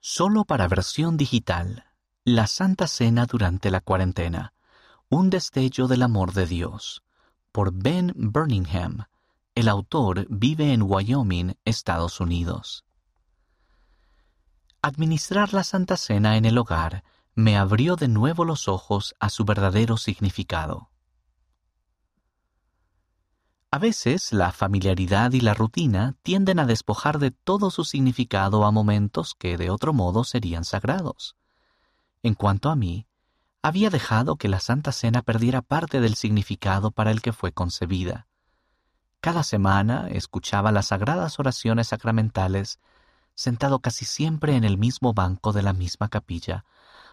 Solo para versión digital. La Santa Cena durante la cuarentena. Un destello del amor de Dios. Por Ben Birmingham. El autor vive en Wyoming, Estados Unidos. Administrar la Santa Cena en el hogar me abrió de nuevo los ojos a su verdadero significado. A veces la familiaridad y la rutina tienden a despojar de todo su significado a momentos que de otro modo serían sagrados. En cuanto a mí, había dejado que la Santa Cena perdiera parte del significado para el que fue concebida. Cada semana escuchaba las sagradas oraciones sacramentales, sentado casi siempre en el mismo banco de la misma capilla,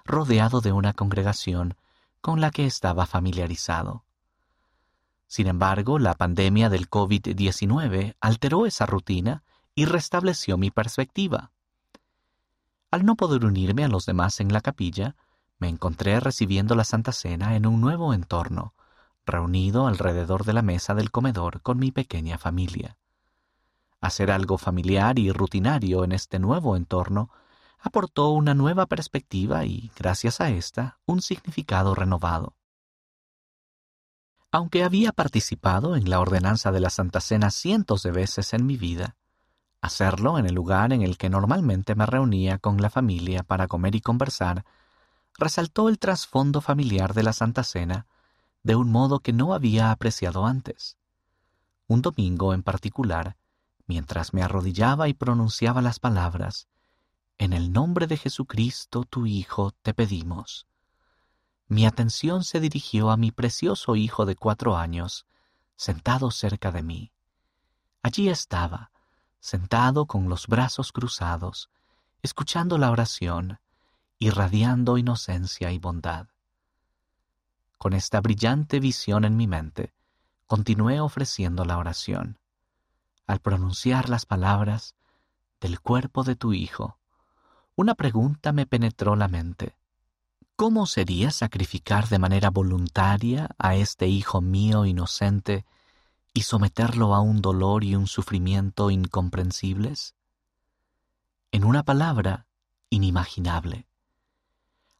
rodeado de una congregación con la que estaba familiarizado. Sin embargo, la pandemia del COVID-19 alteró esa rutina y restableció mi perspectiva. Al no poder unirme a los demás en la capilla, me encontré recibiendo la Santa Cena en un nuevo entorno, reunido alrededor de la mesa del comedor con mi pequeña familia. Hacer algo familiar y rutinario en este nuevo entorno aportó una nueva perspectiva y, gracias a esta, un significado renovado. Aunque había participado en la ordenanza de la Santa Cena cientos de veces en mi vida, hacerlo en el lugar en el que normalmente me reunía con la familia para comer y conversar, resaltó el trasfondo familiar de la Santa Cena de un modo que no había apreciado antes. Un domingo en particular, mientras me arrodillaba y pronunciaba las palabras, En el nombre de Jesucristo, tu Hijo, te pedimos mi atención se dirigió a mi precioso hijo de cuatro años, sentado cerca de mí. Allí estaba, sentado con los brazos cruzados, escuchando la oración, irradiando inocencia y bondad. Con esta brillante visión en mi mente, continué ofreciendo la oración. Al pronunciar las palabras del cuerpo de tu Hijo, una pregunta me penetró la mente. ¿Cómo sería sacrificar de manera voluntaria a este hijo mío inocente y someterlo a un dolor y un sufrimiento incomprensibles? En una palabra, inimaginable.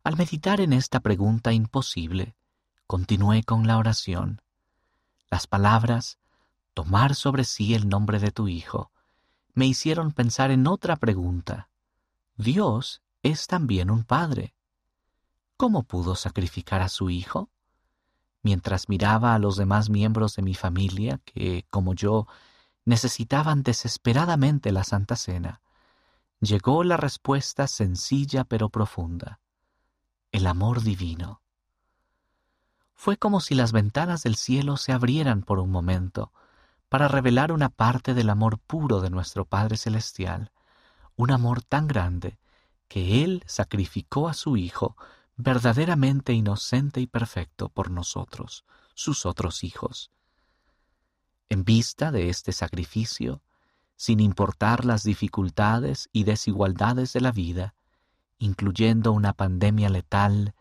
Al meditar en esta pregunta imposible, continué con la oración. Las palabras, tomar sobre sí el nombre de tu Hijo, me hicieron pensar en otra pregunta. Dios es también un Padre. ¿Cómo pudo sacrificar a su hijo? Mientras miraba a los demás miembros de mi familia que, como yo, necesitaban desesperadamente la Santa Cena, llegó la respuesta sencilla pero profunda. El amor divino. Fue como si las ventanas del cielo se abrieran por un momento para revelar una parte del amor puro de nuestro Padre Celestial, un amor tan grande que Él sacrificó a su Hijo verdaderamente inocente y perfecto por nosotros, sus otros hijos. En vista de este sacrificio, sin importar las dificultades y desigualdades de la vida, incluyendo una pandemia letal,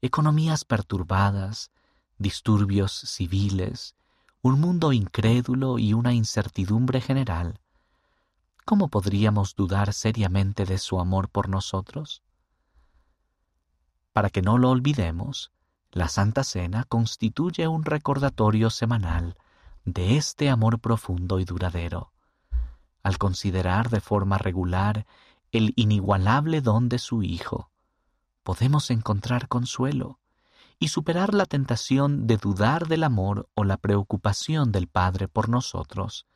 economías perturbadas, disturbios civiles, un mundo incrédulo y una incertidumbre general, ¿cómo podríamos dudar seriamente de su amor por nosotros? Para que no lo olvidemos, la Santa Cena constituye un recordatorio semanal de este amor profundo y duradero. Al considerar de forma regular el inigualable don de su Hijo, podemos encontrar consuelo y superar la tentación de dudar del amor o la preocupación del Padre por nosotros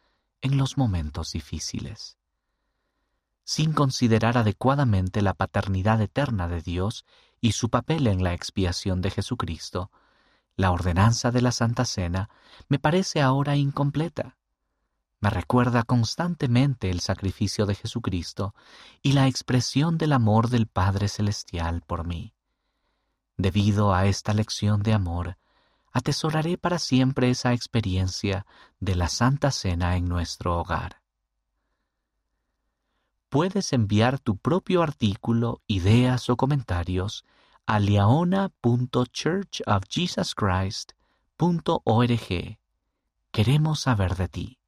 en los momentos difíciles. Sin considerar adecuadamente la paternidad eterna de Dios y su papel en la expiación de Jesucristo, la ordenanza de la Santa Cena me parece ahora incompleta. Me recuerda constantemente el sacrificio de Jesucristo y la expresión del amor del Padre Celestial por mí. Debido a esta lección de amor, atesoraré para siempre esa experiencia de la Santa Cena en nuestro hogar. Puedes enviar tu propio artículo, ideas o comentarios a liaona.churchofjesuschrist.org. Queremos saber de ti.